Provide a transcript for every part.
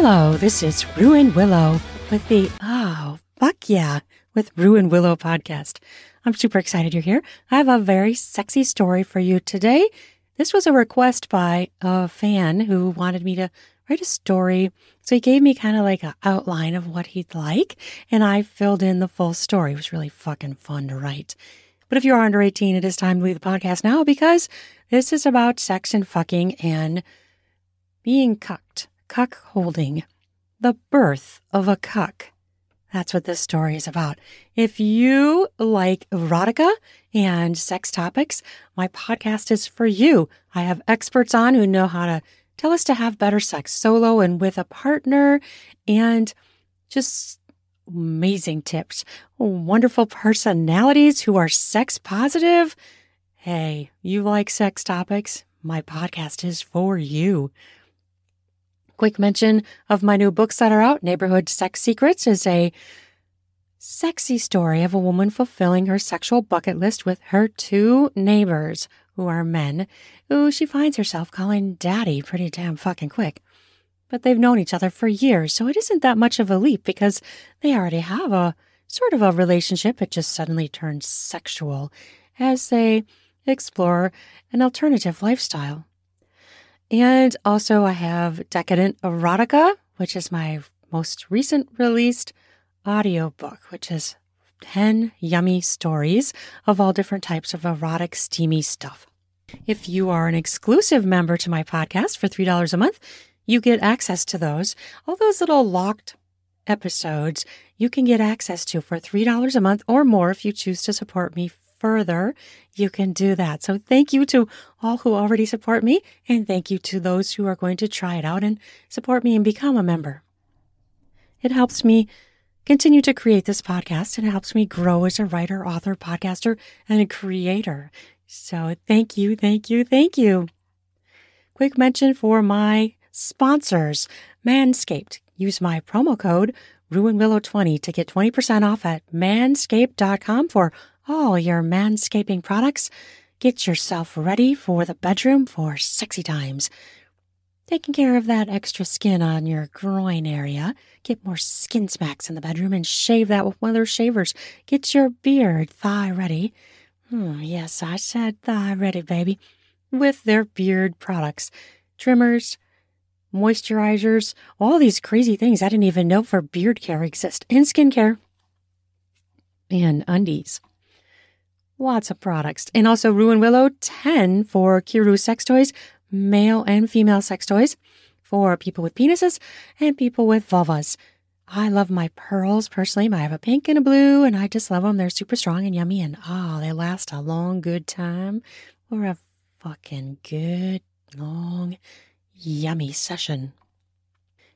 Hello, this is Ruan Willow with the Oh, fuck yeah, with Ruan Willow podcast. I'm super excited you're here. I have a very sexy story for you today. This was a request by a fan who wanted me to write a story. So he gave me kind of like an outline of what he'd like, and I filled in the full story. It was really fucking fun to write. But if you're under 18, it is time to leave the podcast now because this is about sex and fucking and being cucked, cuck holding, the birth of a cuck. That's what this story is about. If you like erotica and sex topics, my podcast is for you. I have experts on who know how to tell us to have better sex solo and with a partner and just amazing tips. Wonderful personalities who are sex positive. Hey, you like sex topics? My podcast is for you. Quick mention of my new books that are out. Neighborhood Sex Secrets is a sexy story of a woman fulfilling her sexual bucket list with her two neighbors, who are men, who she finds herself calling daddy pretty damn fucking quick. But they've known each other for years, so it isn't that much of a leap because they already have a sort of a relationship. It just suddenly turns sexual as they explore an alternative lifestyle. And also, I have Decadent Erotica, which is my most recent released audiobook, which is 10 yummy stories of all different types of erotic, steamy stuff. If you are an exclusive member to my podcast for $3 a month, you get access to those. All those little locked episodes you can get access to for $3 a month or more if you choose to support me further, you can do that. So thank you to all who already support me, and thank you to those who are going to try it out and support me and become a member. It helps me continue to create this podcast and it helps me grow as a writer, author, podcaster, and a creator. So thank you, thank you, thank you. Quick mention for my sponsors, Manscaped. Use my promo code RuanWillow20 to get 20% off at manscaped.com for all your manscaping products. Get yourself ready for the bedroom for sexy times. Taking care of that extra skin on your groin area. Get more skin smacks in the bedroom and shave that with one of their shavers. Get your beard thigh ready. Hmm, yes, I said thigh ready, baby. With their beard products, trimmers, moisturizers, all these crazy things I didn't even know for beard care exist, in skincare, and undies. Lots of products. And also Ruan Willow 10 for Kiiroo sex toys, male and female sex toys for people with penises and people with vulvas. I love my pearls personally. I have a pink and a blue, and I just love them. They're super strong and yummy, and oh, they last a long, good time or a fucking good, long, yummy session.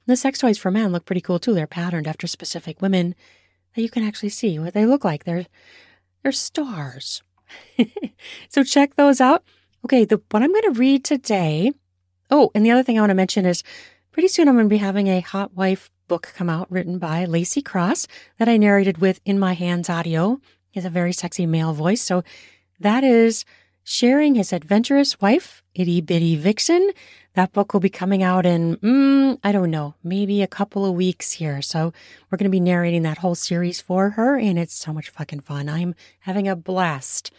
The sex toys for men look pretty cool too. They're patterned after specific women that you can actually see what they look like. They're they're stars. so check those out. Okay, the what I'm going to read today. Oh, and the other thing I want to mention is pretty soon I'm going to be having a hot wife book come out written by Lacey Cross that I narrated with In My Hands audio. He has a very sexy male voice. So that is sharing his adventurous wife, Itty Bitty Vixen. That book will be coming out in, mm, I don't know, maybe a couple of weeks here. So we're going to be narrating that whole series for her, and it's so much fucking fun. I'm having a blast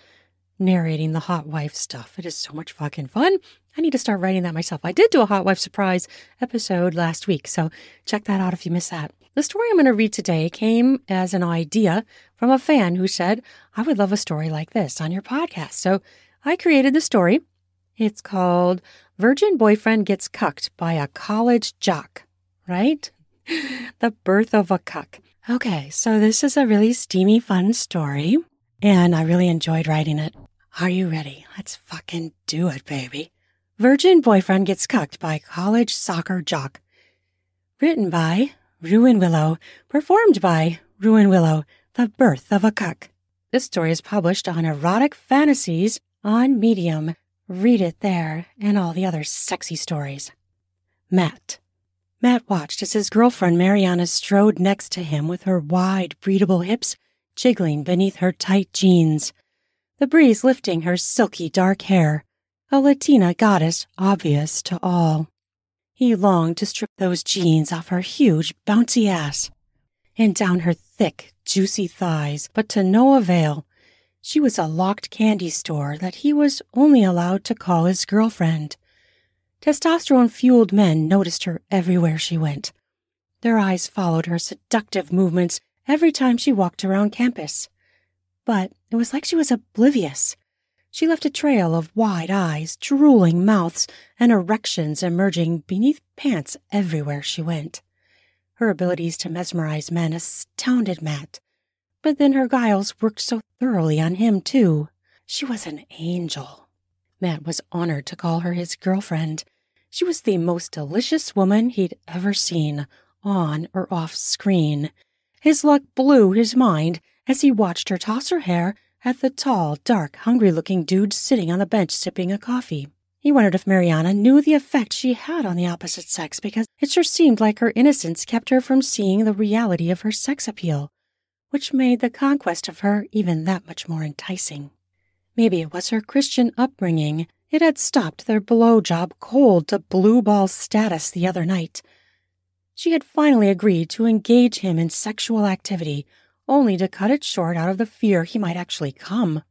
narrating the hot wife stuff. It is so much fucking fun. I need to start writing that myself. I did do a hot wife surprise episode last week, so check that out if you missed that. The story I'm going to read today came as an idea from a fan who said, I would love a story like this on your podcast. So I created the story. It's called Virgin Boyfriend Gets Cucked by a College Jock, right? the birth of a cuck. Okay, so this is a really steamy, fun story, and I really enjoyed writing it. Are you ready? Let's fucking do it, baby. Virgin Boyfriend Gets Cucked by College Soccer Jock. Written by Ruan Willow, performed by Ruan Willow, The Birth of a Cuck. This story is published on Erotic Fantasies on Medium. Read it there and all the other sexy stories. Matt. Matt watched as his girlfriend Mariana strode next to him with her wide, breathable hips jiggling beneath her tight jeans, the breeze lifting her silky dark hair, a Latina goddess obvious to all. He longed to strip those jeans off her huge, bouncy ass and down her thick, juicy thighs, but to no avail. She was a locked candy store that he was only allowed to call his girlfriend. Testosterone fueled men noticed her everywhere she went. Their eyes followed her seductive movements every time she walked around campus. But it was like she was oblivious. She left a trail of wide eyes, drooling mouths, and erections emerging beneath pants everywhere she went. Her abilities to mesmerize men astounded Matt. But then her guiles worked so thoroughly on him, too. She was an angel. Matt was honored to call her his girlfriend. She was the most delicious woman he'd ever seen, on or off screen. His luck blew his mind as he watched her toss her hair at the tall, dark, hungry looking dude sitting on the bench sipping a coffee. He wondered if Mariana knew the effect she had on the opposite sex because it sure seemed like her innocence kept her from seeing the reality of her sex appeal, which made the conquest of her even that much more enticing. Maybe it was her Christian upbringing. It had stopped their blowjob cold to blue ball status the other night. She had finally agreed to engage him in sexual activity, only to cut it short out of the fear he might actually come.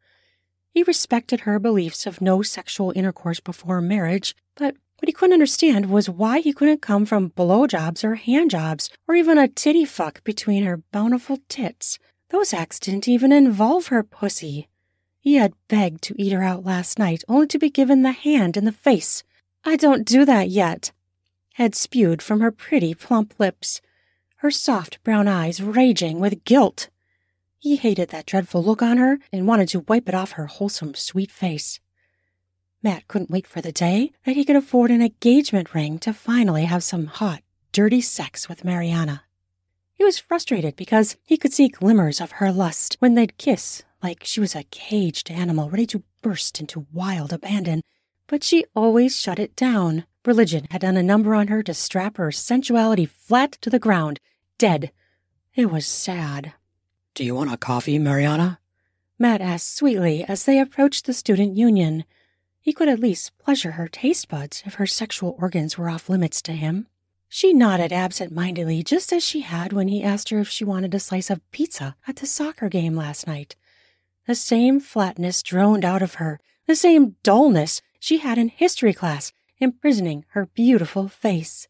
He respected her beliefs of no sexual intercourse before marriage, but what he couldn't understand was why he couldn't come from blowjobs or handjobs or even a titty fuck between her bountiful tits. Those acts didn't even involve her pussy. He had begged to eat her out last night, only to be given the hand in the face. I don't do that yet, had spewed from her pretty, plump lips, her soft brown eyes raging with guilt. He hated that dreadful look on her and wanted to wipe it off her wholesome, sweet face. Matt couldn't wait for the day that he could afford an engagement ring to finally have some hot, dirty sex with Mariana. He was frustrated because he could see glimmers of her lust when they'd kiss like she was a caged animal ready to burst into wild abandon, but she always shut it down. Religion had done a number on her to strap her sensuality flat to the ground, dead. It was sad. Do you want a coffee, Mariana? Matt asked sweetly as they approached the student union. He could at least pleasure her taste buds if her sexual organs were off limits to him. She nodded absent mindedly, just as she had when he asked her if she wanted a slice of pizza at the soccer game last night. The same flatness droned out of her, the same dullness she had in history class, imprisoning her beautiful face.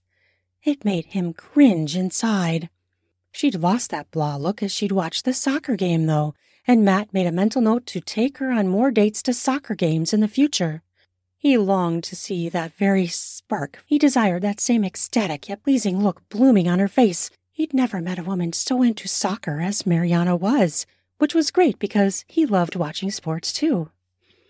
It made him cringe inside. She'd lost that blah look as she'd watched the soccer game, though, and Matt made a mental note to take her on more dates to soccer games in the future. He longed to see that very spark. He desired that same ecstatic yet pleasing look blooming on her face. He'd never met a woman so into soccer as Mariana was, which was great because he loved watching sports too.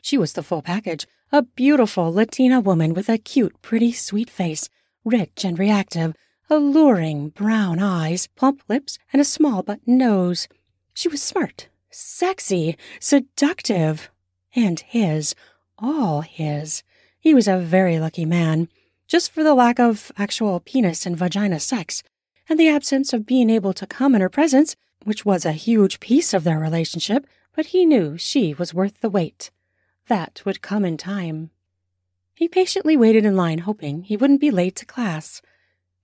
She was the full package, a beautiful Latina woman with a cute, pretty, sweet face, rich and reactive, alluring brown eyes, plump lips, and a small button nose. She was smart, sexy, seductive, and his, all his. He was a very lucky man, just for the lack of actual penis and vagina sex, and the absence of being able to come in her presence, which was a huge piece of their relationship, but he knew she was worth the wait. That would come in time. He patiently waited in line, hoping he wouldn't be late to class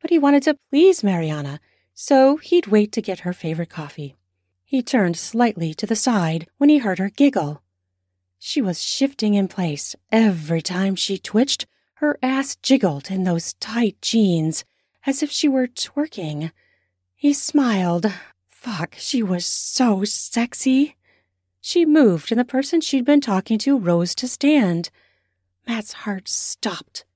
but he wanted to please Mariana, so he'd wait to get her favorite coffee. He turned slightly to the side when he heard her giggle. She was shifting in place. Every time she twitched, her ass jiggled in those tight jeans, as if she were twerking. He smiled. Fuck, she was so sexy. She moved, and the person she'd been talking to rose to stand. Matt's heart stopped.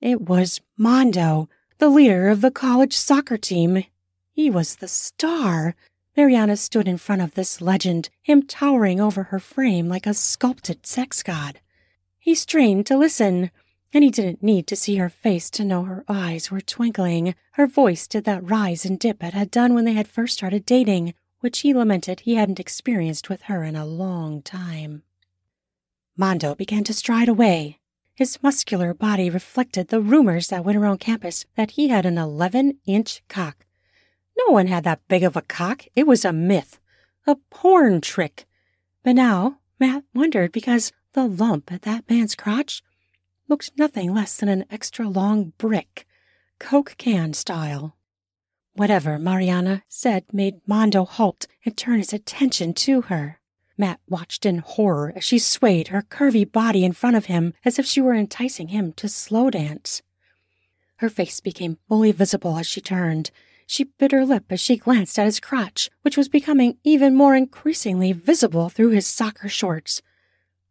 It was Mondo, the leader of the college soccer team. He was the star. Mariana stood in front of this legend, him towering over her frame like a sculpted sex god. He strained to listen, and he didn't need to see her face to know her eyes were twinkling. Her voice did that rise and dip it had done when they had first started dating, which he lamented he hadn't experienced with her in a long time. Mondo began to stride away, his muscular body reflected the rumors that went around campus that he had an 11 inch cock. No one had that big of a cock. It was a myth, a porn trick. But now Matt wondered because the lump at that man's crotch looked nothing less than an extra long brick, Coke can style. Whatever Mariana said made Mondo halt and turn his attention to her. Matt watched in horror as she swayed her curvy body in front of him as if she were enticing him to slow dance. Her face became fully visible as she turned. She bit her lip as she glanced at his crotch, which was becoming even more increasingly visible through his soccer shorts.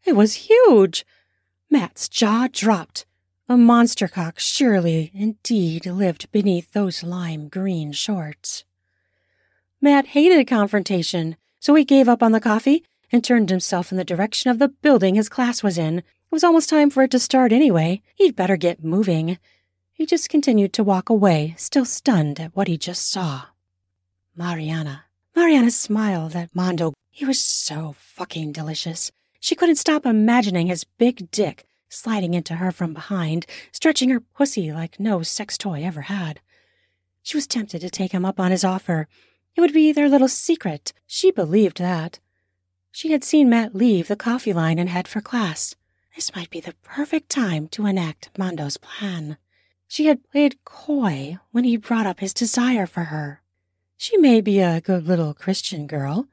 It was huge! Matt's jaw dropped. A monster cock surely, indeed, lived beneath those lime green shorts. Matt hated confrontation, so he gave up on the coffee and turned himself in the direction of the building his class was in. It was almost time for it to start anyway. He'd better get moving. He just continued to walk away, still stunned at what he just saw. Mariana. Mariana smiled at Mondo. He was so fucking delicious. She couldn't stop imagining his big dick sliding into her from behind, stretching her pussy like no sex toy ever had. She was tempted to take him up on his offer. It would be their little secret. She believed that. She had seen Matt leave the coffee line and head for class. This might be the perfect time to enact Mondo's plan. She had played coy when he brought up his desire for her. She may be a good little Christian girl,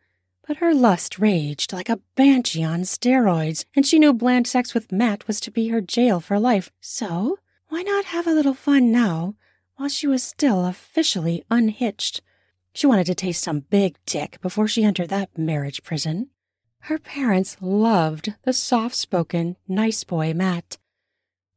but her lust raged like a banshee on steroids, and she knew bland sex with Matt was to be her jail for life. So, why not have a little fun now, while she was still officially unhitched? She wanted to taste some big dick before she entered that marriage prison. Her parents loved the soft spoken, nice boy Matt.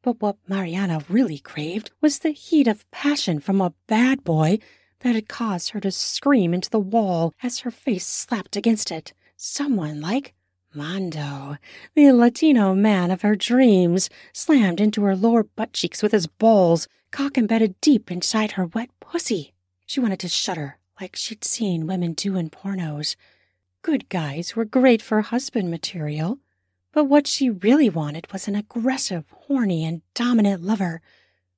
But what Mariana really craved was the heat of passion from a bad boy that had caused her to scream into the wall as her face slapped against it. Someone like Mondo, the Latino man of her dreams, slammed into her lower butt cheeks with his balls, cock embedded deep inside her wet pussy. She wanted to shudder like she'd seen women do in pornos. Good guys were great for husband material, but what she really wanted was an aggressive, horny, and dominant lover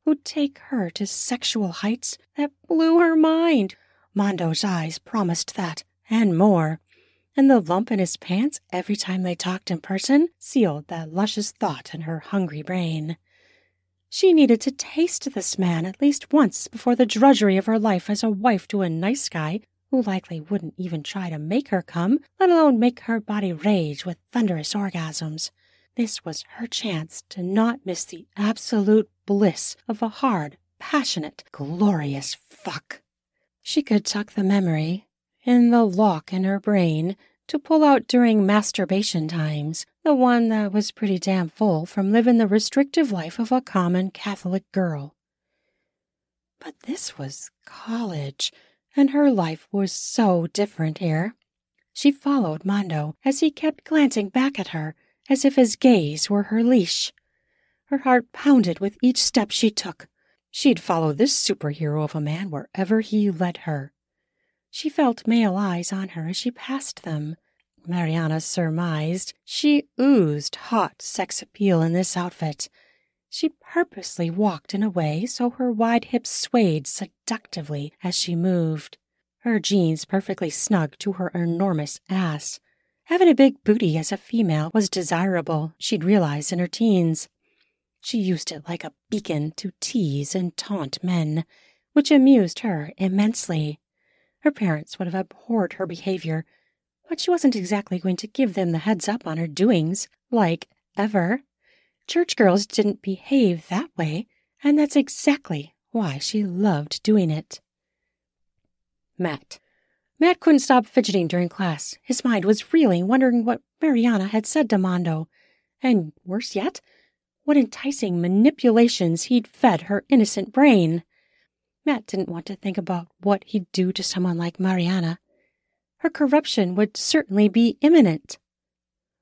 who'd take her to sexual heights that blew her mind. Mondo's eyes promised that, and more. And the lump in his pants every time they talked in person sealed that luscious thought in her hungry brain. She needed to taste this man at least once before the drudgery of her life as a wife to a nice guy who likely wouldn't even try to make her come, let alone make her body rage with thunderous orgasms. This was her chance to not miss the absolute bliss of a hard, passionate, glorious fuck. She could tuck the memory in the lock in her brain to pull out during masturbation times, the one that was pretty damn full from living the restrictive life of a common Catholic girl. But this was college and her life was so different here. She followed Mondo as he kept glancing back at her as if his gaze were her leash. Her heart pounded with each step she took. She'd follow this superhero of a man wherever he led her. She felt male eyes on her as she passed them. Mariana surmised she oozed hot sex appeal in this outfit, she purposely walked in a way so her wide hips swayed seductively as she moved, her jeans perfectly snug to her enormous ass. Having a big booty as a female was desirable, she'd realized in her teens. She used it like a beacon to tease and taunt men, which amused her immensely. Her parents would have abhorred her behavior, but she wasn't exactly going to give them the heads up on her doings, like, ever. Church girls didn't behave that way, and that's exactly why she loved doing it. Matt. Matt couldn't stop fidgeting during class. His mind was reeling, wondering what Mariana had said to Mondo. And worse yet, what enticing manipulations he'd fed her innocent brain. Matt didn't want to think about what he'd do to someone like Mariana. Her corruption would certainly be imminent.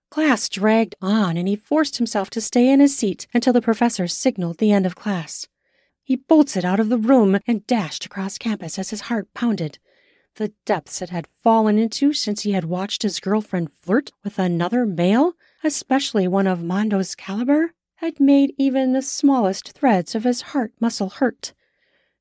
Class dragged on, and he forced himself to stay in his seat until the professor signaled the end of class. He bolted out of the room and dashed across campus as his heart pounded. The depths it had fallen into since he had watched his girlfriend flirt with another male, especially one of Mondo's caliber, had made even the smallest threads of his heart muscle hurt.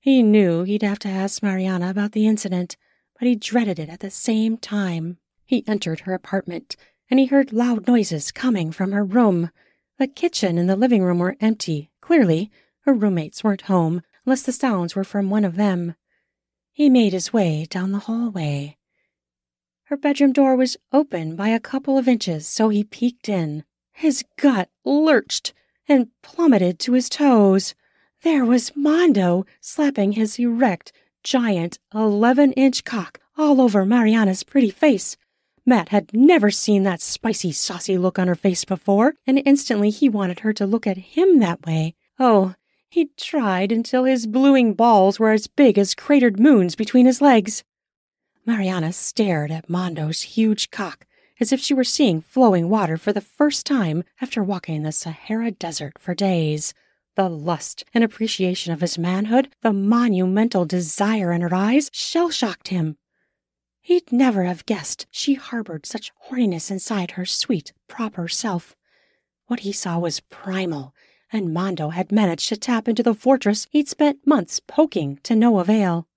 He knew he'd have to ask Mariana about the incident, but he dreaded it at the same time. He entered her apartment and he heard loud noises coming from her room. The kitchen and the living room were empty. Clearly, her roommates weren't home. unless the sounds were from one of them. He made his way down the hallway. Her bedroom door was open by a couple of inches, so he peeked in. His gut lurched and plummeted to his toes. There was Mondo slapping his erect, giant, 11 inch cock all over Mariana's pretty face. Matt had never seen that spicy, saucy look on her face before, and instantly he wanted her to look at him that way. Oh, he tried until his bluing balls were as big as cratered moons between his legs. Mariana stared at Mondo's huge cock as if she were seeing flowing water for the first time after walking the Sahara Desert for days. The lust and appreciation of his manhood, the monumental desire in her eyes, shell shocked him. He'd never have guessed she harbored such horniness inside her sweet, proper self. What he saw was primal, and Mondo had managed to tap into the fortress he'd spent months poking to no avail.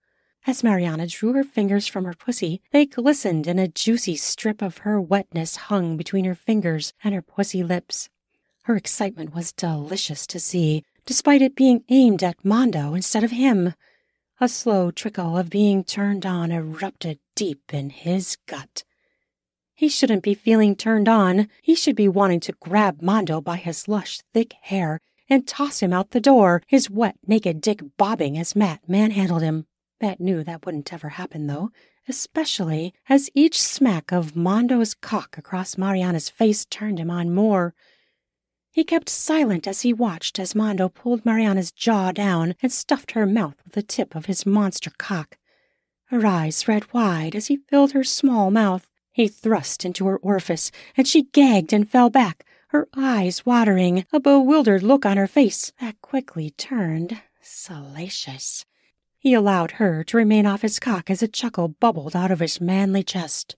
As Mariana drew her fingers from her pussy, they glistened and a juicy strip of her wetness hung between her fingers and her pussy lips. Her excitement was delicious to see, despite it being aimed at Mondo instead of him. A slow trickle of being turned on erupted deep in his gut. He shouldn't be feeling turned on. He should be wanting to grab Mondo by his lush, thick hair and toss him out the door, his wet, naked dick bobbing as Matt manhandled him. Matt knew that wouldn't ever happen, though, especially as each smack of Mondo's cock across Mariana's face turned him on more. He kept silent as he watched as Mondo pulled Mariana's jaw down and stuffed her mouth with the tip of his monster cock. Her eyes read wide as he filled her small mouth. He thrust into her orifice, and she gagged and fell back, her eyes watering, a bewildered look on her face that quickly turned salacious. He allowed her to remain off his cock as a chuckle bubbled out of his manly chest.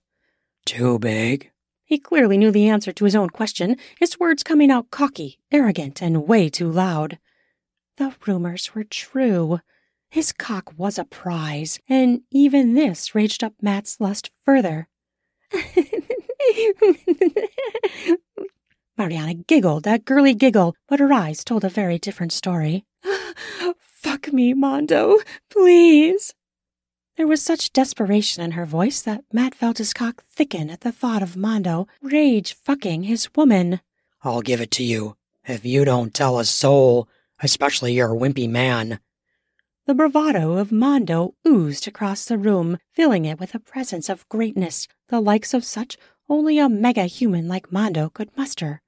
Too big? He clearly knew the answer to his own question, his words coming out cocky, arrogant, and way too loud. The rumors were true. His cock was a prize, and even this raged up Matt's lust further. Mariana giggled, that girly giggle, but her eyes told a very different story. Fuck me, Mondo, please. There was such desperation in her voice that Matt felt his cock thicken at the thought of Mondo rage fucking his woman. I'll give it to you if you don't tell a soul, especially your wimpy man. The bravado of Mondo oozed across the room, filling it with a presence of greatness, the likes of such only a mega human like Mondo could muster.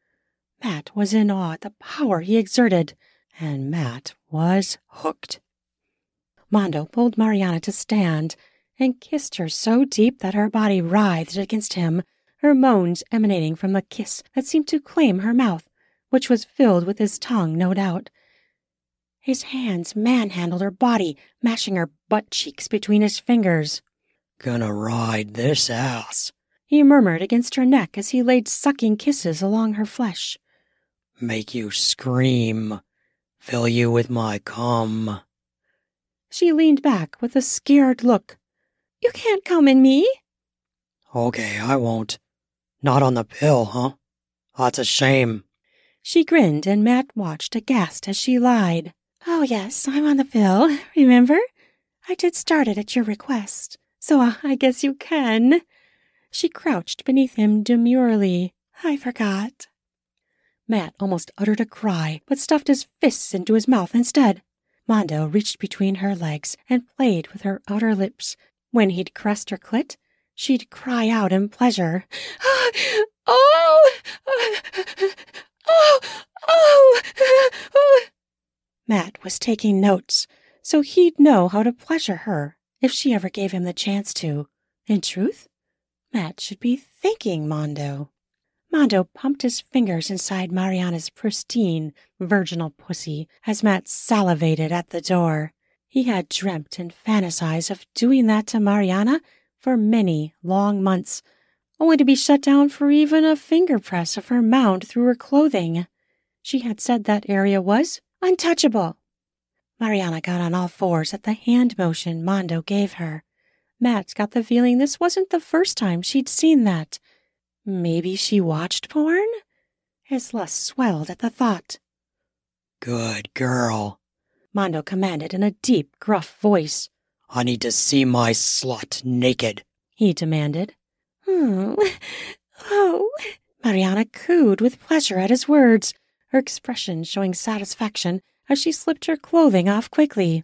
Matt was in awe at the power he exerted and Matt was hooked. Mondo pulled Mariana to stand and kissed her so deep that her body writhed against him, her moans emanating from the kiss that seemed to claim her mouth, which was filled with his tongue, no doubt. His hands manhandled her body, mashing her butt cheeks between his fingers. Gonna ride this ass, he murmured against her neck as he laid sucking kisses along her flesh. Make you scream fill you with my cum. She leaned back with a scared look. You can't come in me. Okay, I won't. Not on the pill, huh? That's a shame. She grinned, and Matt watched aghast as she lied. Oh, yes, I'm on the pill, remember? I did start it at your request, so uh, I guess you can. She crouched beneath him demurely. I forgot. Matt almost uttered a cry, but stuffed his fists into his mouth instead. Mondo reached between her legs and played with her outer lips. When he'd caressed her clit, she'd cry out in pleasure. oh! oh! Oh! Oh! Matt was taking notes, so he'd know how to pleasure her if she ever gave him the chance to. In truth, Matt should be thanking Mondo. Mondo pumped his fingers inside Mariana's pristine, virginal pussy as Matt salivated at the door. He had dreamt and fantasized of doing that to Mariana for many long months, only to be shut down for even a finger press of her mound through her clothing. She had said that area was untouchable. Mariana got on all fours at the hand motion Mondo gave her. Matt got the feeling this wasn't the first time she'd seen that. Maybe she watched porn? His lust swelled at the thought. Good girl. Mondo commanded in a deep, gruff voice. I need to see my slut naked, he demanded. Hmm. Oh. Mariana cooed with pleasure at his words, her expression showing satisfaction as she slipped her clothing off quickly.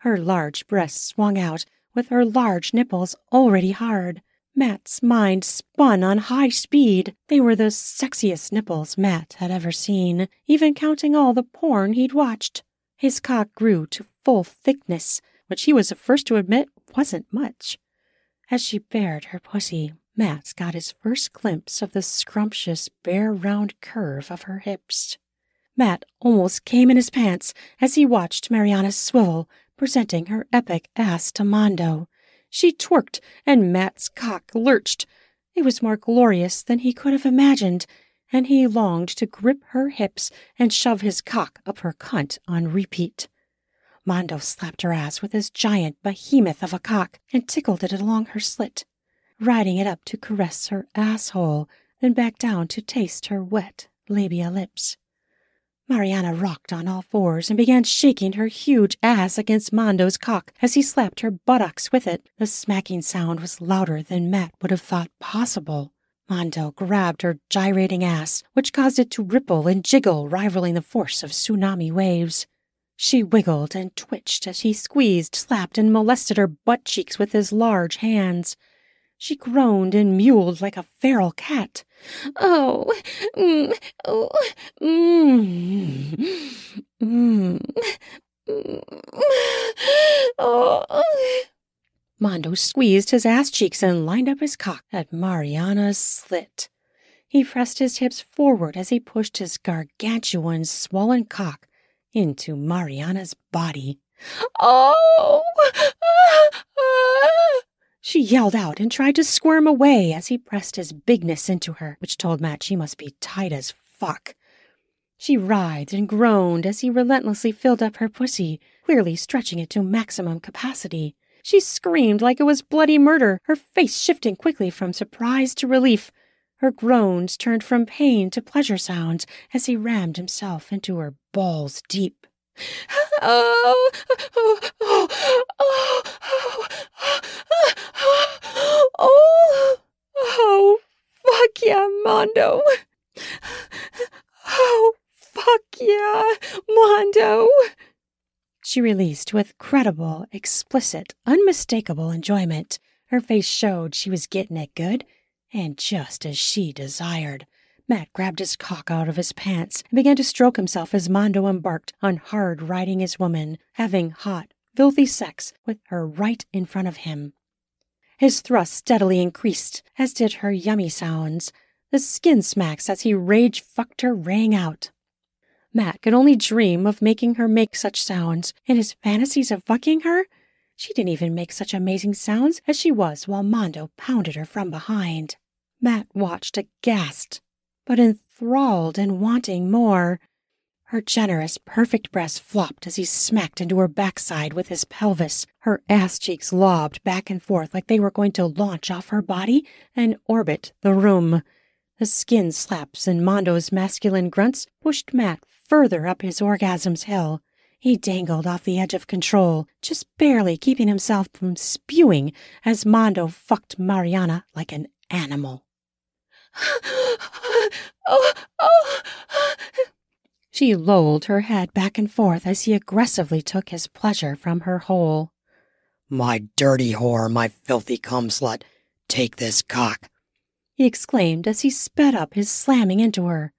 Her large breasts swung out, with her large nipples already hard. Matt's mind spun on high speed. They were the sexiest nipples Matt had ever seen, even counting all the porn he'd watched. His cock grew to full thickness, which he was the first to admit wasn't much. As she bared her pussy, Matt got his first glimpse of the scrumptious, bare, round curve of her hips. Matt almost came in his pants as he watched Mariana swivel, presenting her epic ass to Mondo. She twerked, and Matt's cock lurched. It was more glorious than he could have imagined, and he longed to grip her hips and shove his cock up her cunt on repeat. Mondo slapped her ass with his giant behemoth of a cock and tickled it along her slit, riding it up to caress her asshole, then back down to taste her wet labia lips. Mariana rocked on all fours and began shaking her huge ass against Mondo's cock as he slapped her buttocks with it. The smacking sound was louder than Matt would have thought possible. Mondo grabbed her gyrating ass, which caused it to ripple and jiggle, rivaling the force of tsunami waves. She wiggled and twitched as he squeezed, slapped, and molested her butt cheeks with his large hands. She groaned and mewed like a feral cat. Oh, mm, oh, mm, mm, mm, oh. Mondo squeezed his ass cheeks and lined up his cock at Mariana's slit. He pressed his hips forward as he pushed his gargantuan, swollen cock into Mariana's body. Oh! She yelled out and tried to squirm away as he pressed his bigness into her, which told Matt she must be tight as fuck. She writhed and groaned as he relentlessly filled up her pussy, clearly stretching it to maximum capacity. She screamed like it was bloody murder, her face shifting quickly from surprise to relief. Her groans turned from pain to pleasure sounds as he rammed himself into her balls deep. Oh, oh, oh, oh, oh, oh, oh, fuck yeah, Mondo. Oh, fuck yeah, Mondo. She released with credible, explicit, unmistakable enjoyment. Her face showed she was getting it good, and just as she desired. Matt grabbed his cock out of his pants and began to stroke himself as Mondo embarked on hard riding his woman, having hot, filthy sex with her right in front of him. His thrust steadily increased, as did her yummy sounds. The skin smacks as he rage fucked her rang out. Matt could only dream of making her make such sounds. In his fantasies of fucking her, she didn't even make such amazing sounds as she was while Mondo pounded her from behind. Matt watched aghast but enthralled and wanting more. Her generous, perfect breast flopped as he smacked into her backside with his pelvis. Her ass cheeks lobbed back and forth like they were going to launch off her body and orbit the room. The skin slaps and Mondo's masculine grunts pushed Matt further up his orgasm's hill. He dangled off the edge of control, just barely keeping himself from spewing as Mondo fucked Mariana like an animal. Oh, oh. She lolled her head back and forth as he aggressively took his pleasure from her hole. My dirty whore, my filthy cum slut, take this cock, he exclaimed as he sped up his slamming into her.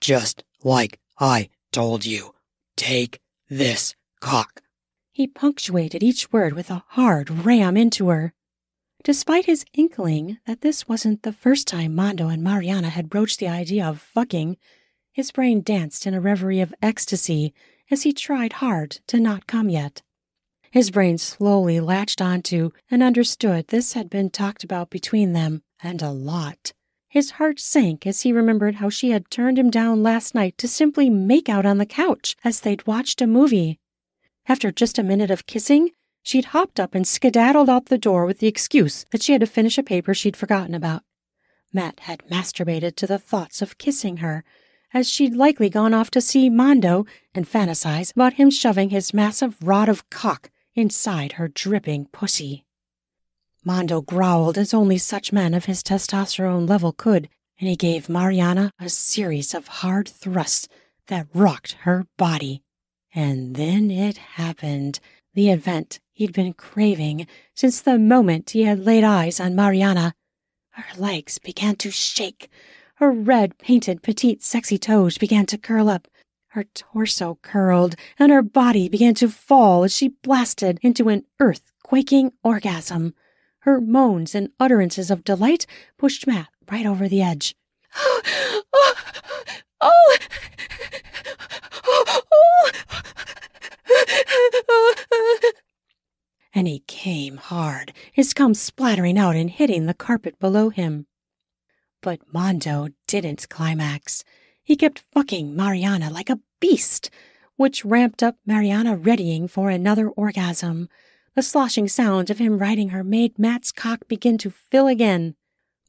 Just like I told you. Take this cock. He punctuated each word with a hard ram into her. Despite his inkling that this wasn't the first time Mondo and Mariana had broached the idea of fucking, his brain danced in a reverie of ecstasy as he tried hard to not come yet. His brain slowly latched onto and understood this had been talked about between them, and a lot. His heart sank as he remembered how she had turned him down last night to simply make out on the couch as they'd watched a movie. After just a minute of kissing, She'd hopped up and skedaddled out the door with the excuse that she had to finish a paper she'd forgotten about. Matt had masturbated to the thoughts of kissing her, as she'd likely gone off to see Mondo and fantasize about him shoving his massive rod of cock inside her dripping pussy. Mondo growled as only such men of his testosterone level could, and he gave Mariana a series of hard thrusts that rocked her body. And then it happened the event he'd been craving since the moment he had laid eyes on Mariana. Her legs began to shake. Her red painted petite sexy toes began to curl up. Her torso curled, and her body began to fall as she blasted into an earth quaking orgasm. Her moans and utterances of delight pushed Matt right over the edge. oh, oh, oh, oh. And he came hard, his cum splattering out and hitting the carpet below him. But Mondo didn't climax. He kept fucking Mariana like a beast, which ramped up Mariana readying for another orgasm. The sloshing sound of him riding her made Matt's cock begin to fill again.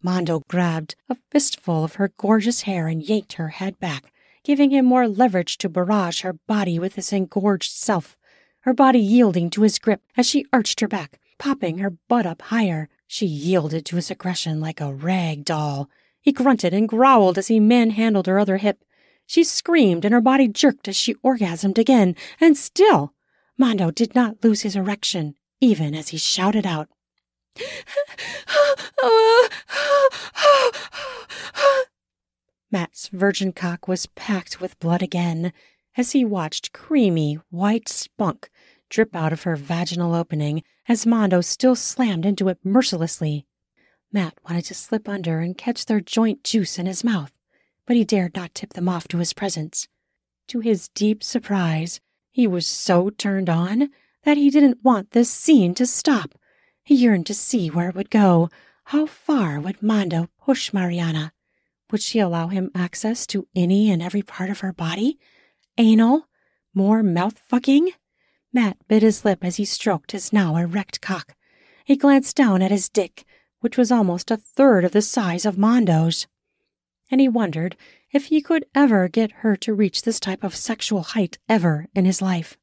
Mondo grabbed a fistful of her gorgeous hair and yanked her head back, giving him more leverage to barrage her body with his engorged self, her body yielding to his grip as she arched her back, popping her butt up higher. She yielded to his aggression like a rag doll. He grunted and growled as he manhandled her other hip. She screamed and her body jerked as she orgasmed again, and still Mondo did not lose his erection, even as he shouted out. Matt's virgin cock was packed with blood again as he watched creamy white spunk drip out of her vaginal opening as Mondo still slammed into it mercilessly. Matt wanted to slip under and catch their joint juice in his mouth, but he dared not tip them off to his presence. To his deep surprise, he was so turned on that he didn't want this scene to stop. He yearned to see where it would go. How far would Mondo push Mariana? Would she allow him access to any and every part of her body? Anal? More mouth fucking? Matt bit his lip as he stroked his now erect cock. He glanced down at his dick, which was almost a third of the size of Mondo's. And he wondered if he could ever get her to reach this type of sexual height ever in his life.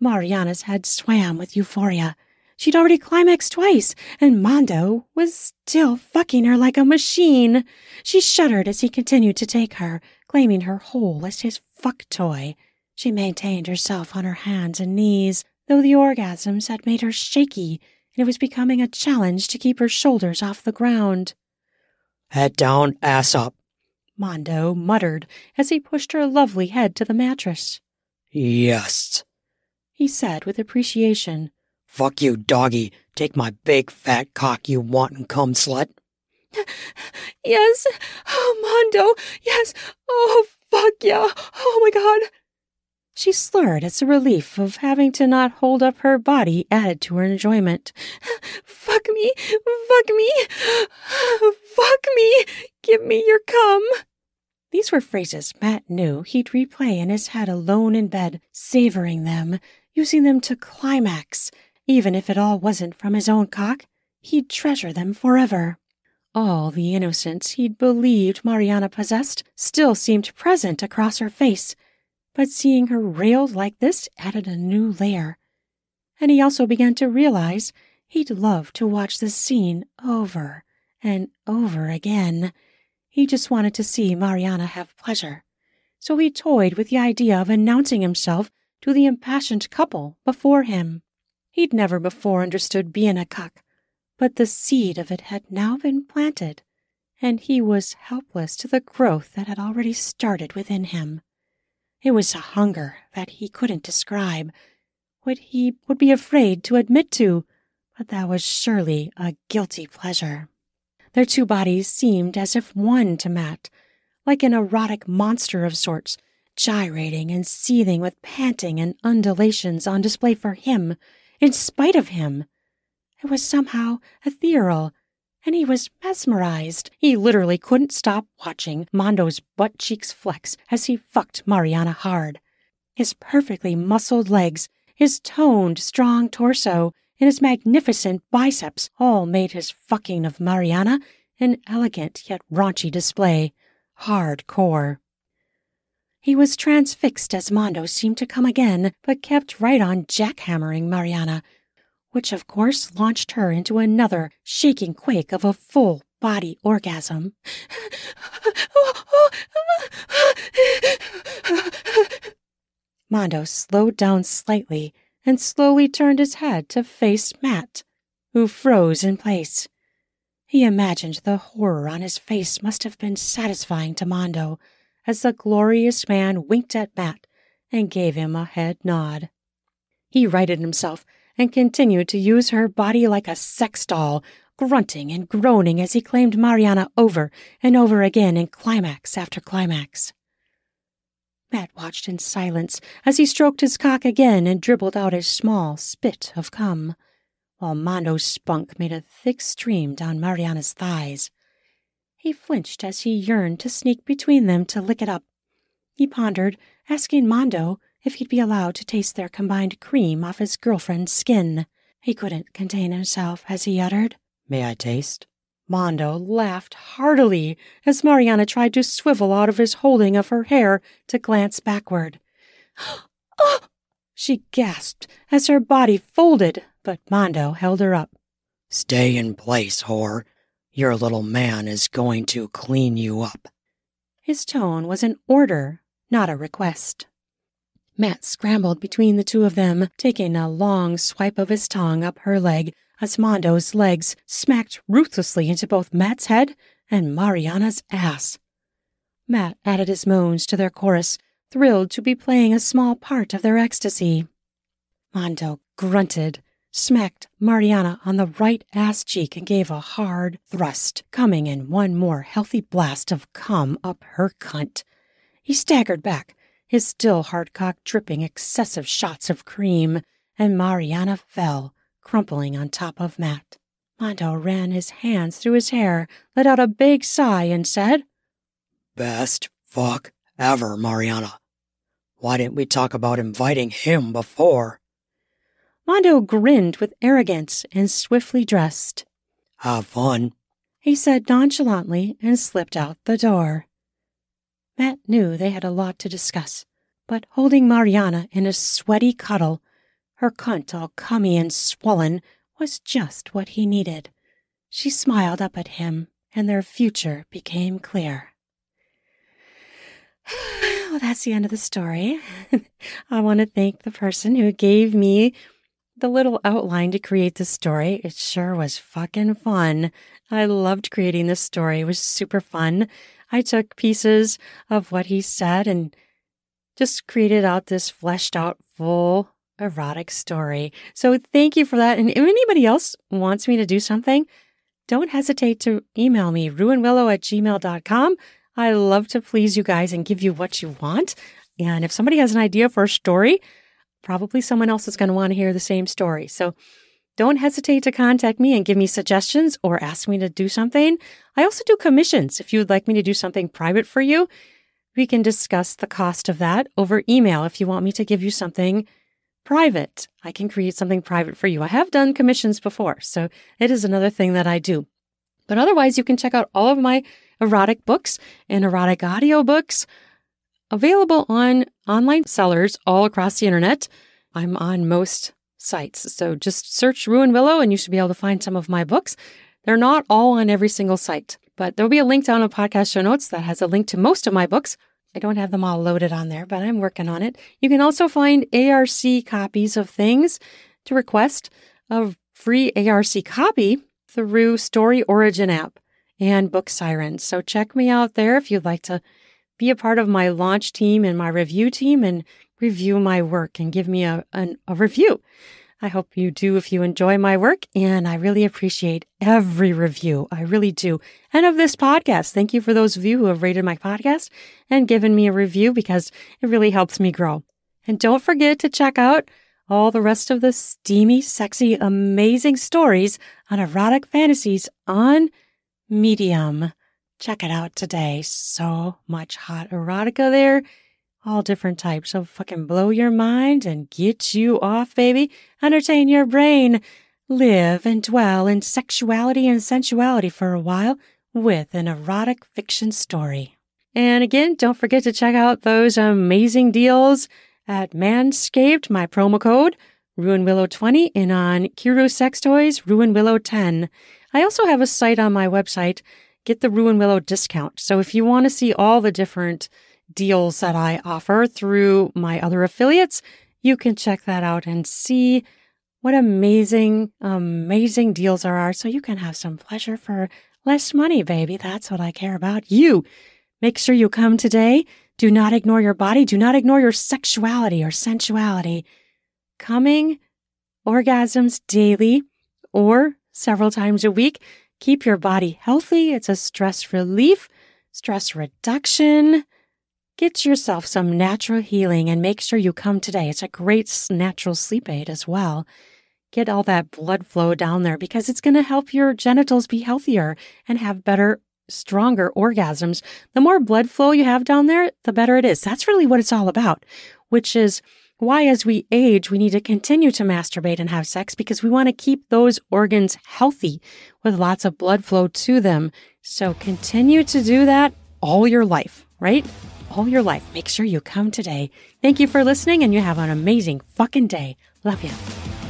Mariana's head swam with euphoria. She'd already climaxed twice, and Mondo was still fucking her like a machine. She shuddered as he continued to take her, claiming her whole as his fuck toy. She maintained herself on her hands and knees, though the orgasms had made her shaky, and it was becoming a challenge to keep her shoulders off the ground. Head down, ass up, Mondo muttered as he pushed her lovely head to the mattress. Yes, he said with appreciation. Fuck you, doggy. Take my big fat cock, you wanton cum slut. yes. Oh, Mondo. Yes. Oh, fuck yeah. Oh my god. She slurred as the relief of having to not hold up her body added to her enjoyment. Fuck me. Fuck me. Fuck me. Give me your cum. These were phrases Matt knew he'd replay in his head alone in bed, savoring them, using them to climax even if it all wasn't from his own cock, he'd treasure them forever. All the innocence he'd believed Mariana possessed still seemed present across her face, but seeing her railed like this added a new layer. And he also began to realize he'd love to watch this scene over and over again. He just wanted to see Mariana have pleasure. So he toyed with the idea of announcing himself to the impassioned couple before him. He'd never before understood being a cuck, but the seed of it had now been planted, and he was helpless to the growth that had already started within him. It was a hunger that he couldn't describe, what he would be afraid to admit to, but that was surely a guilty pleasure. Their two bodies seemed as if one to Matt, like an erotic monster of sorts, gyrating and seething with panting and undulations on display for him in spite of him. It was somehow ethereal, and he was mesmerized. He literally couldn't stop watching Mondo's butt cheeks flex as he fucked Mariana hard. His perfectly muscled legs, his toned, strong torso, and his magnificent biceps all made his fucking of Mariana an elegant yet raunchy display. Hardcore. He was transfixed as Mondo seemed to come again, but kept right on jackhammering Mariana, which of course launched her into another shaking quake of a full body orgasm. Mondo slowed down slightly and slowly turned his head to face Matt, who froze in place. He imagined the horror on his face must have been satisfying to Mondo as the glorious man winked at Matt and gave him a head nod. He righted himself and continued to use her body like a sex doll, grunting and groaning as he claimed Mariana over and over again in climax after climax. Matt watched in silence as he stroked his cock again and dribbled out a small spit of cum, while Mondo's spunk made a thick stream down Mariana's thighs. He flinched as he yearned to sneak between them to lick it up. He pondered, asking Mondo if he'd be allowed to taste their combined cream off his girlfriend's skin. He couldn't contain himself as he uttered, May I taste? Mondo laughed heartily as Mariana tried to swivel out of his holding of her hair to glance backward. oh! She gasped as her body folded, but Mondo held her up. Stay in place, whore. Your little man is going to clean you up. His tone was an order, not a request. Matt scrambled between the two of them, taking a long swipe of his tongue up her leg as Mondo's legs smacked ruthlessly into both Matt's head and Mariana's ass. Matt added his moans to their chorus, thrilled to be playing a small part of their ecstasy. Mondo grunted smacked Mariana on the right ass cheek and gave a hard thrust, coming in one more healthy blast of cum up her cunt. He staggered back, his still hard cock dripping excessive shots of cream, and Mariana fell, crumpling on top of Matt. Mondo ran his hands through his hair, let out a big sigh, and said, Best fuck ever, Mariana. Why didn't we talk about inviting him before? Mondo grinned with arrogance and swiftly dressed. Have fun, he said nonchalantly and slipped out the door. Matt knew they had a lot to discuss, but holding Mariana in a sweaty cuddle, her cunt all cummy and swollen, was just what he needed. She smiled up at him, and their future became clear. well, that's the end of the story. I want to thank the person who gave me the little outline to create this story. It sure was fucking fun. I loved creating this story. It was super fun. I took pieces of what he said and just created out this fleshed out, full erotic story. So thank you for that. And if anybody else wants me to do something, don't hesitate to email me, ruanwillow at gmail.com. I love to please you guys and give you what you want. And if somebody has an idea for a story, probably someone else is going to want to hear the same story. So don't hesitate to contact me and give me suggestions or ask me to do something. I also do commissions. If you would like me to do something private for you, we can discuss the cost of that over email. If you want me to give you something private, I can create something private for you. I have done commissions before, so it is another thing that I do. But otherwise, you can check out all of my erotic books and erotic audiobooks available on online sellers all across the internet. I'm on most sites. So just search Ruan Willow and you should be able to find some of my books. They're not all on every single site, but there'll be a link down in podcast show notes that has a link to most of my books. I don't have them all loaded on there, but I'm working on it. You can also find ARC copies of things to request a free ARC copy through Story Origin app and Book Siren. So check me out there if you'd like to be a part of my launch team and my review team and review my work and give me a, an, a review. I hope you do if you enjoy my work, and I really appreciate every review. I really do. And of this podcast, thank you for those of you who have rated my podcast and given me a review because it really helps me grow. And don't forget to check out all the rest of the steamy, sexy, amazing stories on erotic fantasies on Medium. Check it out today. So much hot erotica there. All different types of fucking blow your mind and get you off, baby. Entertain your brain. Live and dwell in sexuality and sensuality for a while with an erotic fiction story. And again, don't forget to check out those amazing deals at Manscaped, my promo code, Ruan Willow 20 and on Kiiroo Sex Toys, Ruan Willow 10. I also have a site on my website, get the Ruan Willow discount. So if you want to see all the different deals that I offer through my other affiliates, you can check that out and see what amazing, amazing deals there are so you can have some pleasure for less money, baby. That's what I care about. You make sure you come today. Do not ignore your body. Do not ignore your sexuality or sensuality coming orgasms daily or several times a week. Keep your body healthy. It's a stress relief, stress reduction. Get yourself some natural healing and make sure you come today. It's a great natural sleep aid as well. Get all that blood flow down there because it's going to help your genitals be healthier and have better, stronger orgasms. The more blood flow you have down there, the better it is. That's really what it's all about, which is why, as we age, we need to continue to masturbate and have sex because we want to keep those organs healthy with lots of blood flow to them. So continue to do that all your life, right? All your life. Make sure you come today. Thank you for listening and you have an amazing fucking day. Love you.